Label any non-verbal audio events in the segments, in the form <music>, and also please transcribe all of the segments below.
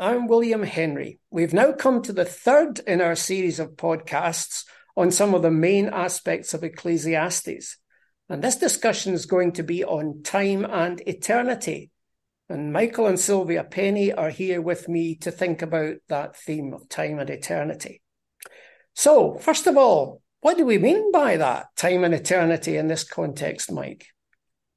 I'm William Henry. We've now come to the third in our series of podcasts on some of the main aspects of Ecclesiastes. And this discussion is going to be on time and eternity. And Michael and Sylvia Penny are here with me to think about that theme of time and eternity. So, first of all, what do we mean by that, time and eternity, in this context, Mike?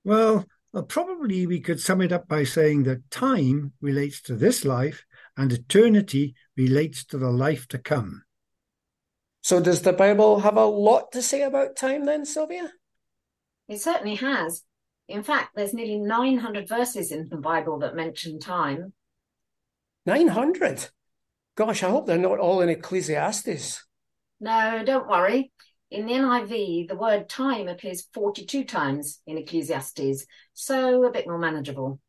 Well, well, probably we could sum it up by saying that time relates to this life and eternity relates to the life to come. So, does the Bible have a lot to say about time then, Sylvia? It certainly has. In fact, there's nearly 900 verses in the Bible that mention time. 900? Gosh, I hope they're not all in Ecclesiastes. No, don't worry. In the NIV, the word time appears 42 times in Ecclesiastes, so a bit more manageable.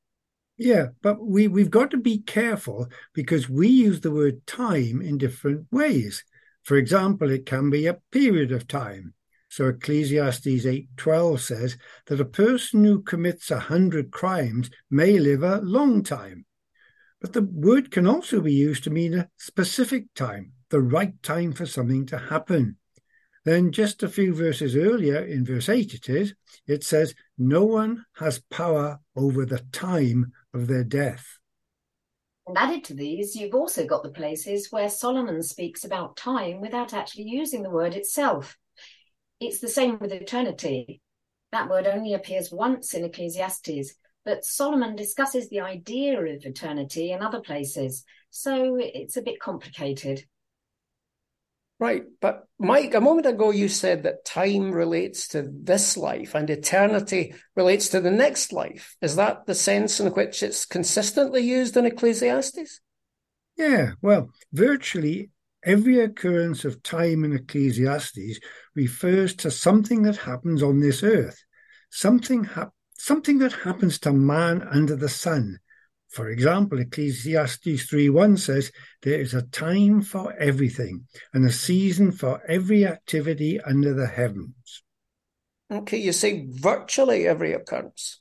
Yeah, but we, we've got to be careful because we use the word time in different ways. For example, it can be a period of time. So Ecclesiastes 8:12 says that a person who commits a hundred crimes may live a long time. But the word can also be used to mean a specific time, the right time for something to happen. Then, just a few verses earlier, in verse 8, it is, it says, No one has power over the time of their death. And added to these, you've also got the places where Solomon speaks about time without actually using the word itself. It's the same with eternity. That word only appears once in Ecclesiastes, but Solomon discusses the idea of eternity in other places, so it's a bit complicated. Right. But Mike, a moment ago you said that time relates to this life and eternity relates to the next life. Is that the sense in which it's consistently used in Ecclesiastes? Yeah, well, virtually every occurrence of time in Ecclesiastes refers to something that happens on this earth, something, ha- something that happens to man under the sun, for example, Ecclesiastes 3.1 says, There is a time for everything and a season for every activity under the heavens. Okay, you say virtually every occurrence.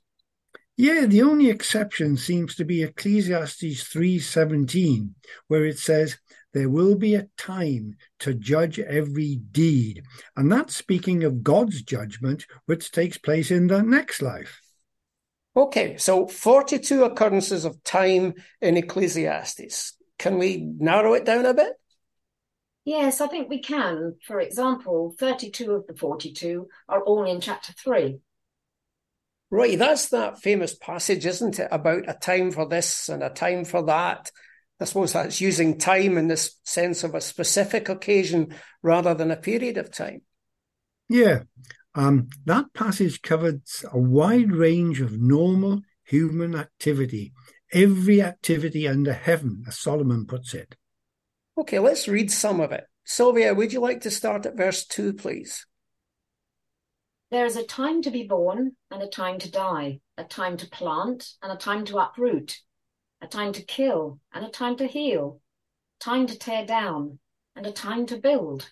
Yeah, the only exception seems to be Ecclesiastes 3:17, where it says, There will be a time to judge every deed. And that's speaking of God's judgment, which takes place in the next life. Okay, so 42 occurrences of time in Ecclesiastes. Can we narrow it down a bit? Yes, I think we can. For example, 32 of the 42 are all in chapter 3. Right, that's that famous passage, isn't it, about a time for this and a time for that. I suppose that's using time in this sense of a specific occasion rather than a period of time. Yeah, um, that passage covers a wide range of normal human activity, every activity under heaven, as Solomon puts it. Okay, let's read some of it. Sylvia, would you like to start at verse 2, please? There is a time to be born and a time to die, a time to plant and a time to uproot, a time to kill and a time to heal, time to tear down and a time to build,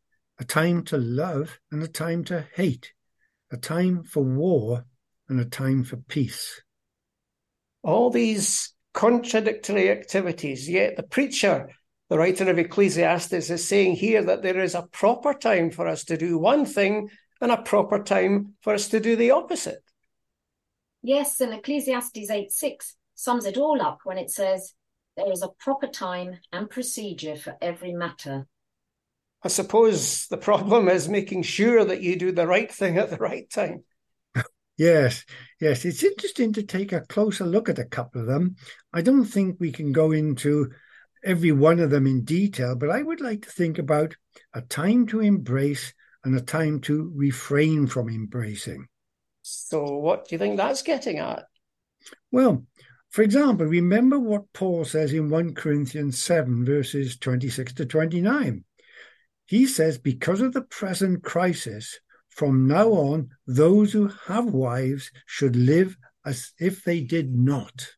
a time to love and a time to hate, a time for war and a time for peace. All these contradictory activities, yet the preacher, the writer of Ecclesiastes, is saying here that there is a proper time for us to do one thing and a proper time for us to do the opposite. Yes, and Ecclesiastes 8 6 sums it all up when it says, There is a proper time and procedure for every matter I suppose the problem is making sure that you do the right thing at the right time. Yes, yes. It's interesting to take a closer look at a couple of them. I don't think we can go into every one of them in detail, but I would like to think about a time to embrace and a time to refrain from embracing. So, what do you think that's getting at? Well, For example, remember what Paul says in 1 Corinthians 7, verses 26 to 29. He says, Because of the present crisis, from now on, those who have wives should live as if they did not.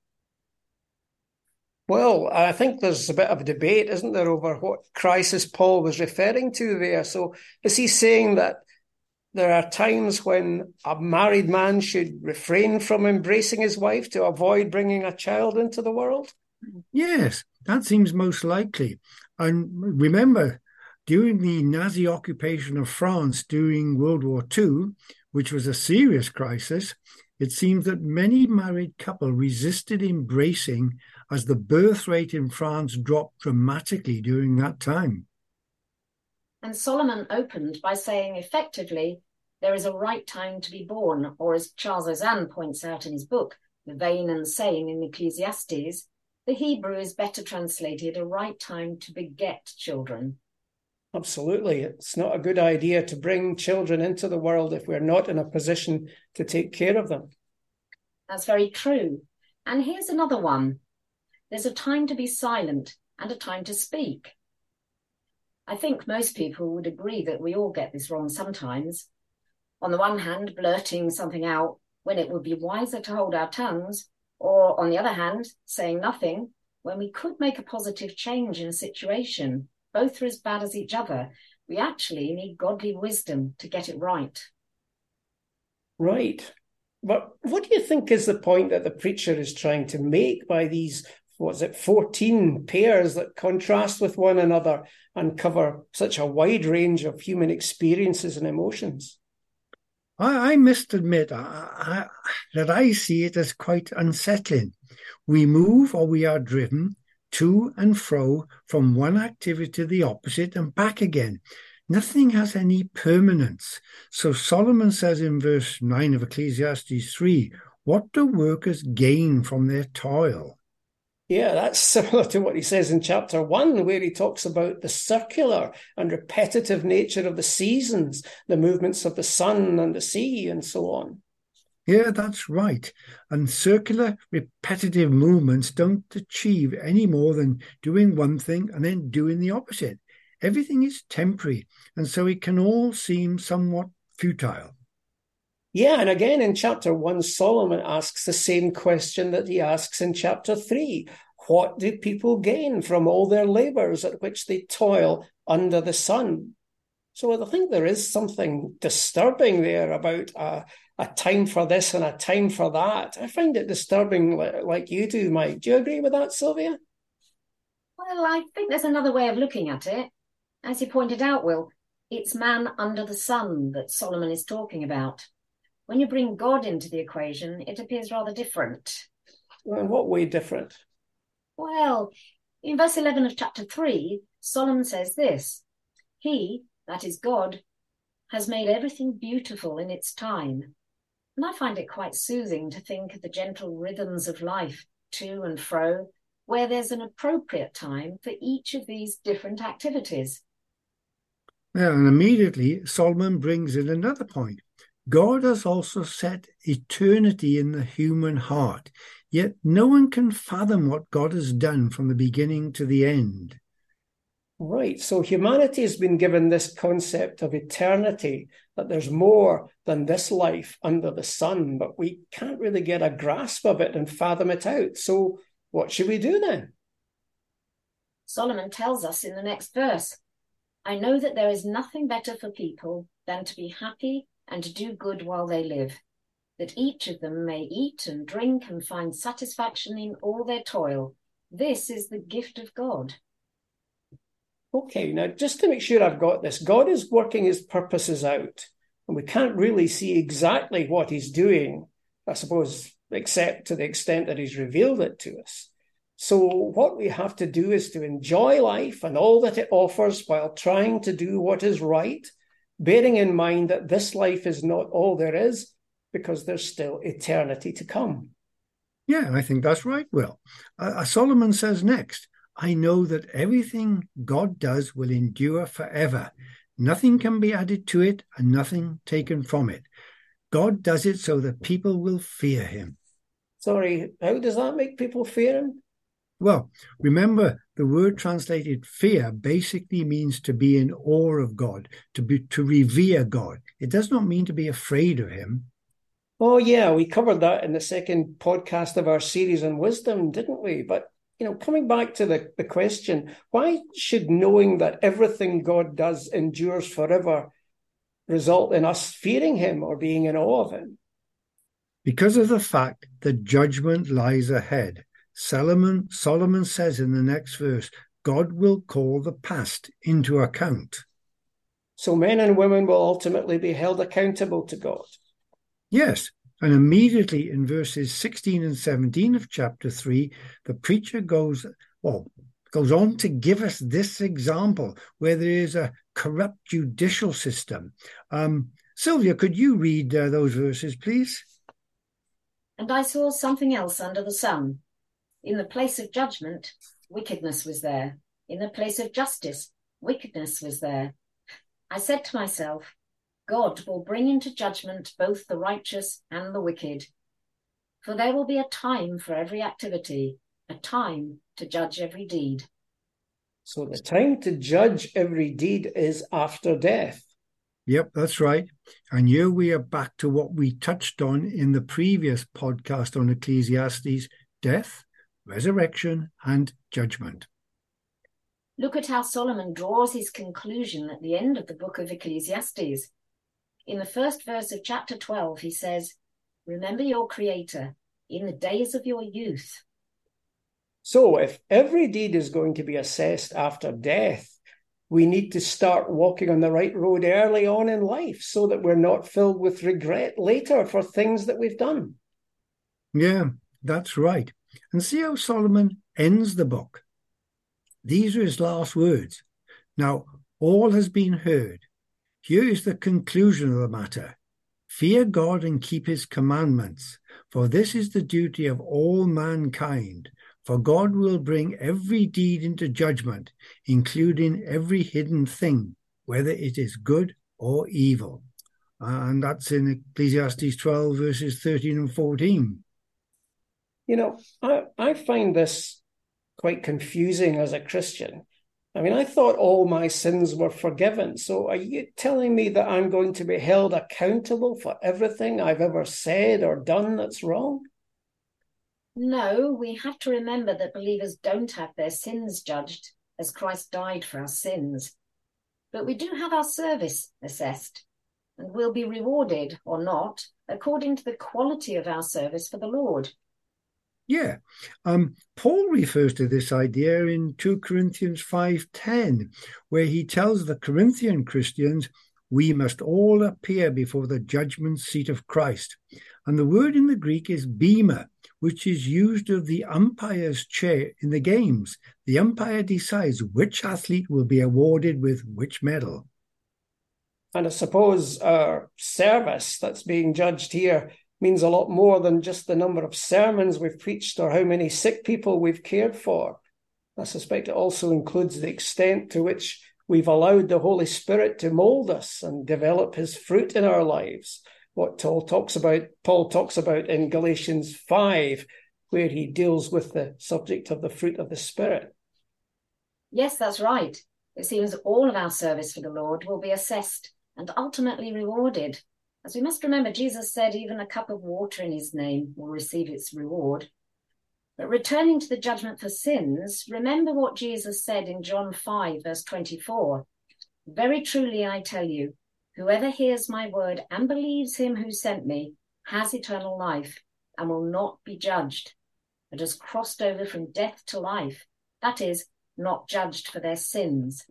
Well, I think there's a bit of a debate, isn't there, over what crisis Paul was referring to there. So is he saying that there are times when a married man should refrain from embracing his wife to avoid bringing a child into the world? Yes, that seems most likely. And remember, during the Nazi occupation of France during World War II, which was a serious crisis, it seems that many married couples resisted embracing as the birth rate in France dropped dramatically during that time. And Solomon opened by saying effectively, there is a right time to be born, or as Charles Ozanne points out in his book, The Vain and Sane in Ecclesiastes, the Hebrew is better translated a right time to beget children. Absolutely. It's not a good idea to bring children into the world if we're not in a position to take care of them. That's very true. And here's another one there's a time to be silent and a time to speak. I think most people would agree that we all get this wrong sometimes. On the one hand, blurting something out when it would be wiser to hold our tongues, or on the other hand, saying nothing when we could make a positive change in a situation. Both are as bad as each other. We actually need godly wisdom to get it right. Right. But what do you think is the point that the preacher is trying to make by these what's it, 14 pairs that contrast with one another and cover such a wide range of human experiences and emotions. I, I must admit I, I, that I see it as quite unsettling. We move or we are driven to and fro from one activity to the opposite and back again. Nothing has any permanence. So Solomon says in verse 9 of Ecclesiastes 3 What do workers gain from their toil? Yeah, that's <laughs> similar to what he says in chapter one, where he talks about the circular and repetitive nature of the seasons, the movements of the sun and the sea, and so on. Yeah, that's right. And circular, repetitive movements don't achieve any more than doing one thing and then doing the opposite. Everything is temporary, and so it can all seem somewhat futile. Yeah, and again in chapter one, Solomon asks the same question that he asks in chapter three. What do people gain from all their labors at which they toil under the sun? So I think there is something disturbing there about a, a time for this and a time for that. I find it disturbing, like you do, Mike. Do you agree with that, Sylvia? Well, I think there's another way of looking at it. As you pointed out, Will, it's man under the sun that Solomon is talking about. When you bring God into the equation, it appears rather different. Well, in what way different? Well, in verse 11 of chapter 3, Solomon says this He, that is God, has made everything beautiful in its time. And I find it quite soothing to think of the gentle rhythms of life to and fro, where there's an appropriate time for each of these different activities. Yeah, and immediately Solomon brings in another point. God has also set eternity in the human heart, yet no one can fathom what God has done from the beginning to the end. Right. So humanity has been given this concept of eternity, that there's more than this life under the sun, but we can't really get a grasp of it and fathom it out. So what should we do then? Solomon tells us in the next verse I know that there is nothing better for people than to be happy and to do good while they live, that each of them may eat and drink and find satisfaction in all their toil. This is the gift of God. Okay, now just to make sure I've got this, God is working his purposes out, and we can't really see exactly what he's doing, I suppose, except to the extent that he's revealed it to us. So, what we have to do is to enjoy life and all that it offers while trying to do what is right bearing in mind that this life is not all there is because there's still eternity to come. Yeah, I think that's right, Will. Uh, uh, Solomon says next, I know that everything God does will endure forever. Nothing can be added to it and nothing taken from it. God does it so that people will fear him. Sorry, how does that make people fear him? Well, remember the word translated fear basically means to be in awe of God, to be to revere God. It does not mean to be afraid of him. Oh yeah, we covered that in the second podcast of our series on wisdom, didn't we? But you know, coming back to the, the question, why should knowing that everything God does endures forever result in us fearing him or being in awe of him? Because of the fact that judgment lies ahead. Solomon, Solomon says in the next verse, God will call the past into account. So men and women will ultimately be held accountable to God. Yes, and immediately in verses 16 and 17 of chapter 3, the preacher goes, well, goes on to give us this example where there is a corrupt judicial system. Um, Sylvia, could you read uh, those verses, please? And I saw something else under the sun. In the place of judgment, wickedness was there. In the place of justice, wickedness was there. I said to myself, God will bring into judgment both the righteous and the wicked. For there will be a time for every activity, a time to judge every deed. So the time to judge every deed is after death. Yep, that's right. And here we are back to what we touched on in the previous podcast on Ecclesiastes death, resurrection, and judgment. Look at how Solomon draws his conclusion at the end of the book of Ecclesiastes. In the first verse of chapter 12, he says, Remember your Creator in the days of your youth. So, if every deed is going to be assessed after death, we need to start walking on the right road early on in life so that we're not filled with regret later for things that we've done. Yeah, that's right. And see how Solomon ends the book. These are his last words. Now, all has been heard. Here is the conclusion of the matter. Fear God and keep his commandments, for this is the duty of all mankind. For God will bring every deed into judgment, including every hidden thing, whether it is good or evil. And that's in Ecclesiastes 12, verses 13 and 14. You know, I, I find this quite confusing as a Christian I mean, I thought all my sins were forgiven. So are you telling me that I'm going to be held accountable for everything I've ever said or done that's wrong? No, we have to remember that believers don't have their sins judged as Christ died for our sins. But we do have our service assessed and we'll be rewarded or not according to the quality of our service for the Lord. Yeah. Um, Paul refers to this idea in 2 Corinthians 5:10, where he tells the Corinthian Christians, we must all appear before the judgment seat of Christ. And the word in the Greek is bema, which is used of the umpire's chair in the games. The umpire decides which athlete will be awarded with which medal. And I suppose our service that's being judged here means a lot more than just the number of sermons we've preached or how many sick people we've cared for. I suspect it also includes the extent to which we've allowed the Holy Spirit to mold us and develop his fruit in our lives. What Paul talks about, Paul talks about in Galatians 5, where he deals with the subject of the fruit of the Spirit. Yes, that's right. It seems all of our service for the Lord will be assessed and ultimately rewarded as we must remember, Jesus said even a cup of water in his name will receive its reward. But returning to the judgment for sins, remember what Jesus said in John 5, verse 24. Very truly I tell you, whoever hears my word and believes him who sent me has eternal life and will not be judged, but has crossed over from death to life. That is, not judged for their sins.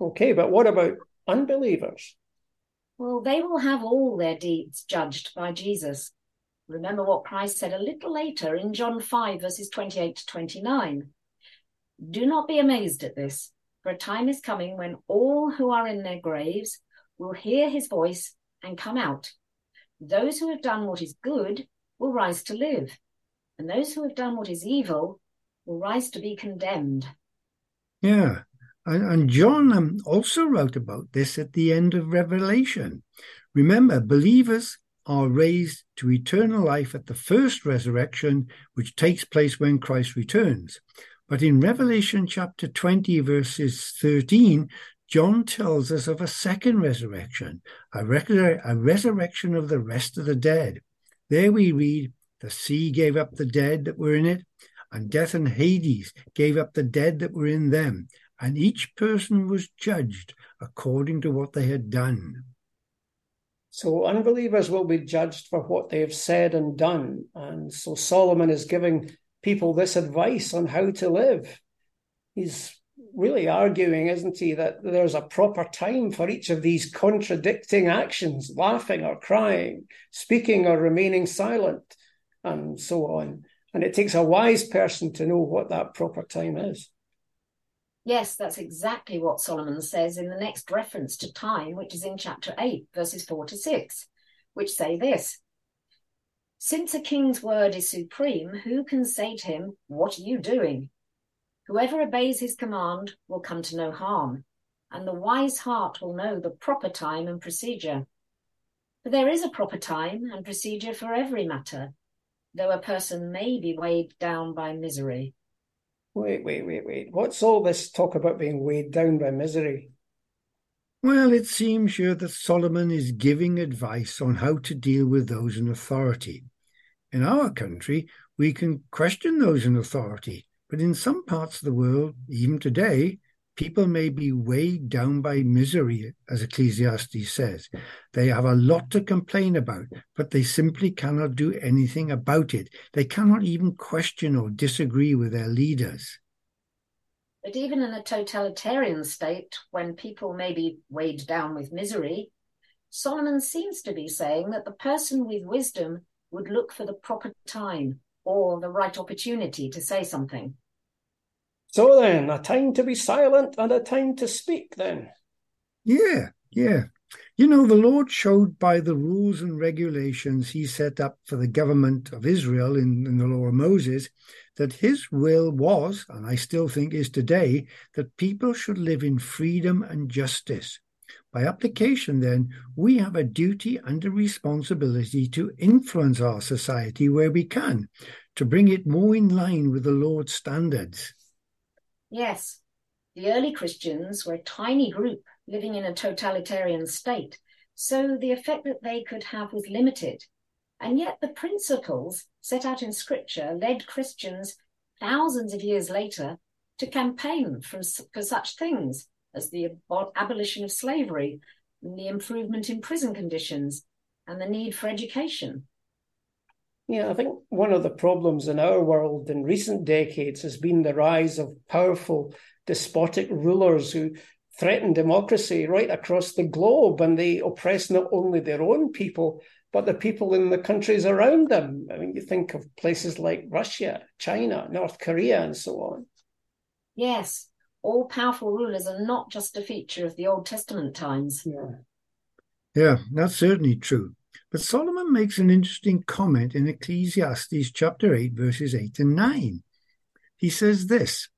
Okay, but what about unbelievers? Well, they will have all their deeds judged by Jesus. Remember what Christ said a little later in John 5, verses 28 to 29. Do not be amazed at this, for a time is coming when all who are in their graves will hear his voice and come out. Those who have done what is good will rise to live, and those who have done what is evil will rise to be condemned. Yeah, and, John um, also wrote about this at the end of Revelation. Remember, believers are raised to eternal life at the first resurrection, which takes place when Christ returns. But in Revelation chapter 20, verses 13, John tells us of a second resurrection, a, a resurrection of the rest of the dead. There we read, The sea gave up the dead that were in it, and death and Hades gave up the dead that were in them, and each person was judged according to what they had done. So unbelievers will be judged for what they have said and done. And so Solomon is giving people this advice on how to live. He's really arguing, isn't he, that there's a proper time for each of these contradicting actions, laughing or crying, speaking or remaining silent, and so on. And it takes a wise person to know what that proper time is. Yes, that's exactly what Solomon says in the next reference to time, which is in chapter 8, verses 4 to 6, which say this Since a king's word is supreme, who can say to him, What are you doing? Whoever obeys his command will come to no harm, and the wise heart will know the proper time and procedure. For there is a proper time and procedure for every matter, though a person may be weighed down by misery. Wait, wait, wait, wait. What's all this talk about being weighed down by misery? Well, it seems here that Solomon is giving advice on how to deal with those in authority. In our country, we can question those in authority, but in some parts of the world, even today, People may be weighed down by misery, as Ecclesiastes says. They have a lot to complain about, but they simply cannot do anything about it. They cannot even question or disagree with their leaders. But even in a totalitarian state, when people may be weighed down with misery, Solomon seems to be saying that the person with wisdom would look for the proper time or the right opportunity to say something. So then, a time to be silent and a time to speak, then. Yeah, yeah. You know, the Lord showed by the rules and regulations he set up for the government of Israel in, in the law of Moses that his will was, and I still think is today, that people should live in freedom and justice. By application, then, we have a duty and a responsibility to influence our society where we can, to bring it more in line with the Lord's standards. Yes, the early Christians were a tiny group living in a totalitarian state, so the effect that they could have was limited. And yet the principles set out in scripture led Christians thousands of years later to campaign for, for such things as the abolition of slavery, and the improvement in prison conditions, and the need for education. Yeah, I think one of the problems in our world in recent decades has been the rise of powerful despotic rulers who threaten democracy right across the globe and they oppress not only their own people, but the people in the countries around them. I mean, you think of places like Russia, China, North Korea, and so on. Yes, all powerful rulers are not just a feature of the Old Testament times. Yeah. Yeah, that's certainly true. But Solomon makes an interesting comment in Ecclesiastes chapter 8, verses 8 and 9. He says this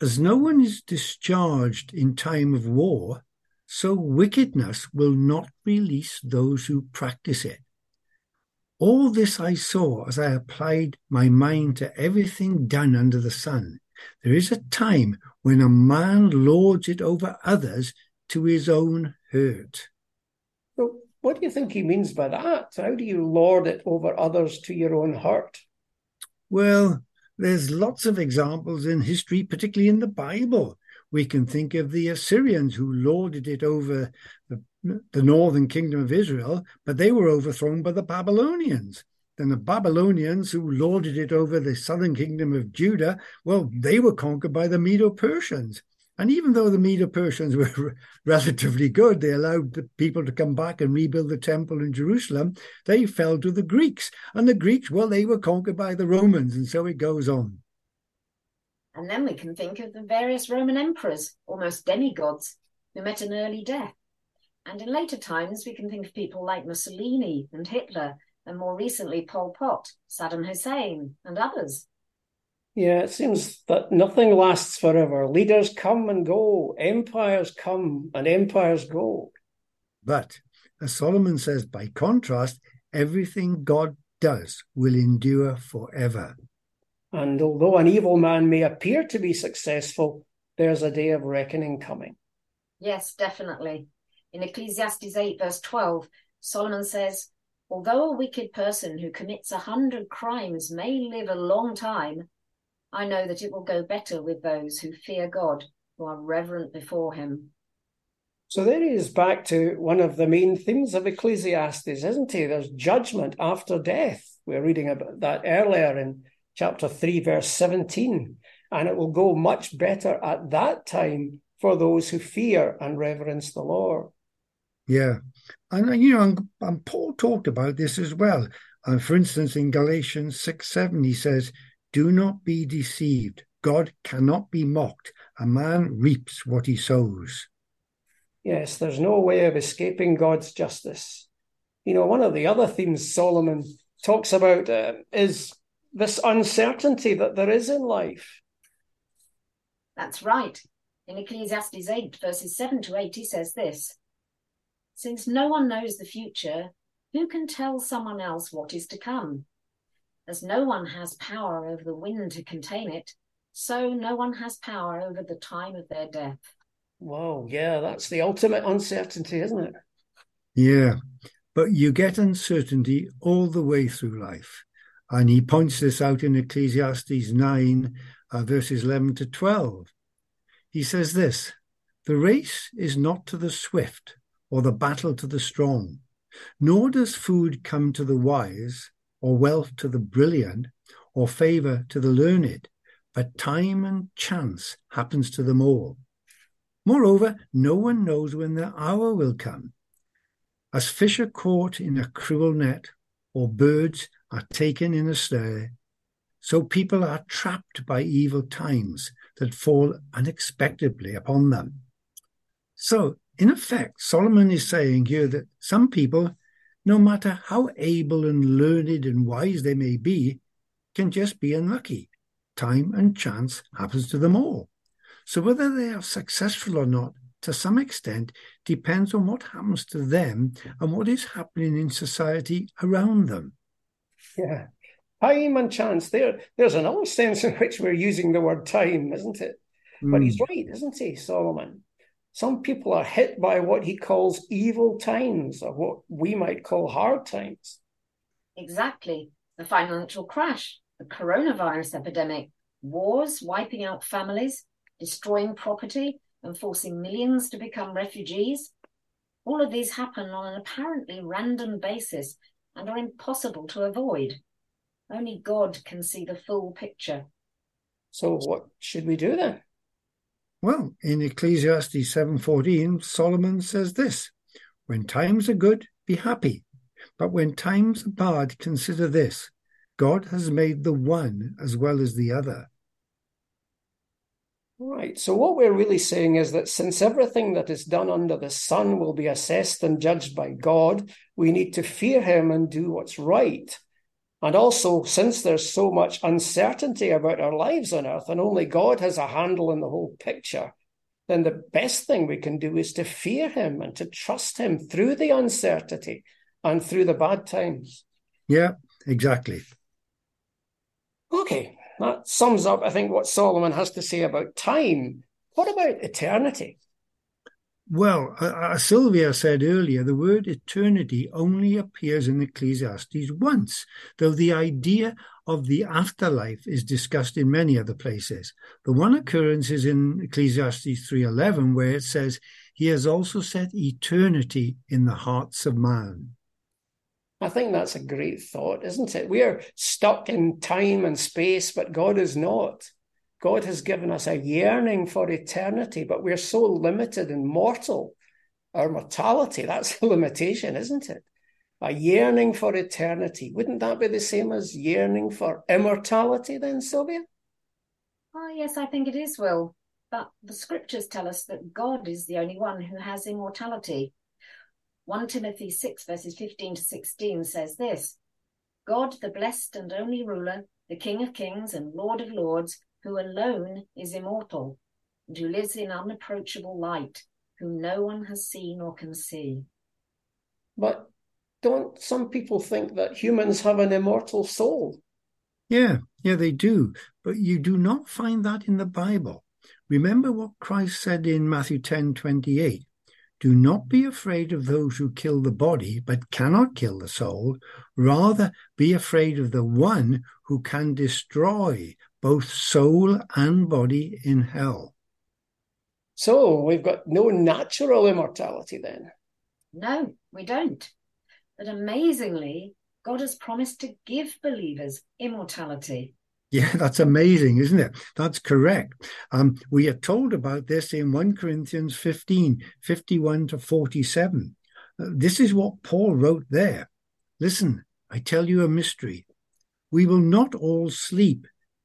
As no one is discharged in time of war, so wickedness will not release those who practice it. All this I saw as I applied my mind to everything done under the sun. There is a time when a man lords it over others to his own hurt. What do you think he means by that? How do you lord it over others to your own hurt? Well, there's lots of examples in history, particularly in the Bible. We can think of the Assyrians who lorded it over the, the northern kingdom of Israel, but they were overthrown by the Babylonians. Then the Babylonians, who lorded it over the southern kingdom of Judah, well, they were conquered by the Medo Persians. And even though the Medo Persians were <laughs> relatively good, they allowed the people to come back and rebuild the temple in Jerusalem, they fell to the Greeks. And the Greeks, well, they were conquered by the Romans, and so it goes on. And then we can think of the various Roman emperors, almost demigods, who met an early death. And in later times, we can think of people like Mussolini and Hitler, and more recently, Pol Pot, Saddam Hussein, and others. Yeah, it seems that nothing lasts forever. Leaders come and go, empires come and empires go. But as Solomon says, by contrast, everything God does will endure forever. And although an evil man may appear to be successful, there's a day of reckoning coming. Yes, definitely. In Ecclesiastes 8, verse 12, Solomon says, Although a wicked person who commits a hundred crimes may live a long time, I know that it will go better with those who fear God, who are reverent before him. So there he is back to one of the main themes of Ecclesiastes, isn't he? There's judgment after death. We're reading about that earlier in chapter 3, verse 17. And it will go much better at that time for those who fear and reverence the Lord. Yeah. And, uh, you know, and, and Paul talked about this as well. And for instance, in Galatians 6 7, he says, Do not be deceived. God cannot be mocked. A man reaps what he sows. Yes, there's no way of escaping God's justice. You know, one of the other themes Solomon talks about uh, is this uncertainty that there is in life. That's right. In Ecclesiastes 8, verses 7 to 8, he says this Since no one knows the future, who can tell someone else what is to come? As no one has power over the wind to contain it, so no one has power over the time of their death. Wow, yeah, that's the ultimate uncertainty, isn't it? Yeah, but you get uncertainty all the way through life. And he points this out in Ecclesiastes 9, uh, verses 11 to 12. He says this The race is not to the swift, or the battle to the strong, nor does food come to the wise, or wealth to the brilliant, or favor to the learned, but time and chance happens to them all. Moreover, no one knows when their hour will come. As fish are caught in a cruel net, or birds are taken in a snare, so people are trapped by evil times that fall unexpectedly upon them. So, in effect, Solomon is saying here that some people, no matter how able and learned and wise they may be, can just be unlucky. Time and chance happens to them all. So whether they are successful or not, to some extent, depends on what happens to them and what is happening in society around them. Yeah. Time and chance. There, there's another sense in which we're using the word time, isn't it? Mm. But he's hmm. right, isn't he, Solomon? Some people are hit by what he calls evil times, or what we might call hard times. Exactly. The financial crash, the coronavirus epidemic, wars wiping out families, destroying property and forcing millions to become refugees. All of these happen on an apparently random basis and are impossible to avoid. Only God can see the full picture. So what should we do then? Well, in Ecclesiastes 7:14, Solomon says this: "When times are good, be happy, but when times are bad, consider this: God has made the one as well as the other." Right. So, what we're really saying is that since everything that is done under the sun will be assessed and judged by God, we need to fear Him and do what's right. And also, since there's so much uncertainty about our lives on earth and only God has a handle on the whole picture, then the best thing we can do is to fear Him and to trust Him through the uncertainty and through the bad times. Yeah, exactly. Okay, that sums up, I think, what Solomon has to say about time. What about eternity? Well, uh, Sylvia said earlier, the word eternity only appears in Ecclesiastes once, though the idea of the afterlife is discussed in many other places. The one occurrence is in Ecclesiastes 3:11 where it says, "He has also set eternity in the hearts of man." I think that's a great thought, isn't it? We are stuck in time and space, but God is not. God has given us a yearning for eternity, but we're so limited and mortal. Our mortality, that's <laughs> a limitation, isn't it? A yearning for eternity. Wouldn't that be the same as yearning for immortality, then, Sylvia? Oh, yes, I think it is, Will. But the scriptures tell us that God is the only one who has immortality. 1 Timothy 6, verses 15 to 16 says this God, the blessed and only ruler, the King of kings and Lord of lords, who alone is immortal, and who lives in unapproachable light, whom no one has seen or can see. But don't some people think that humans have an immortal soul? Yeah, yeah, they do. But you do not find that in the Bible. Remember what Christ said in Matthew 10 28. Do not be afraid of those who kill the body, but cannot kill the soul. Rather, be afraid of the one who can destroy both soul and body in hell. So we've got no natural immortality then. No, we don't. But amazingly, God has promised to give believers immortality. Yeah, <laughs> that's amazing, isn't it? That's correct. Um, we are told about this in 1 Corinthians 15 51 to 47. Uh, this is what Paul wrote there. Listen, I tell you a mystery. We will not all sleep,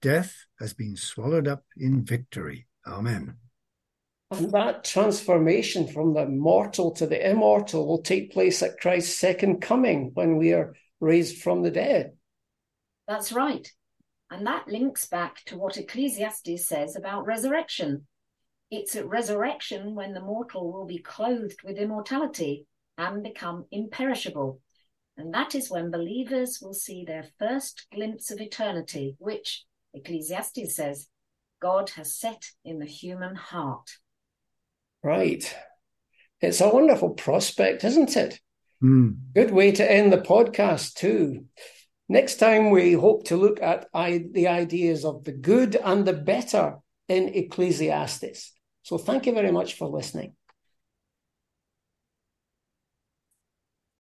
Death has been swallowed up in victory. Amen. And that transformation from the mortal to the immortal will take place at Christ's second coming when we are raised from the dead. That's right. And that links back to what Ecclesiastes says about resurrection. It's at resurrection when the mortal will be clothed with immortality and become imperishable. And that is when believers will see their first glimpse of eternity, which, Ecclesiastes says, God has set in the human heart. Right. It's a wonderful prospect, isn't it? Mm. Good way to end the podcast, too. Next time, we hope to look at I- the ideas of the good and the better in Ecclesiastes. So thank you very much for listening.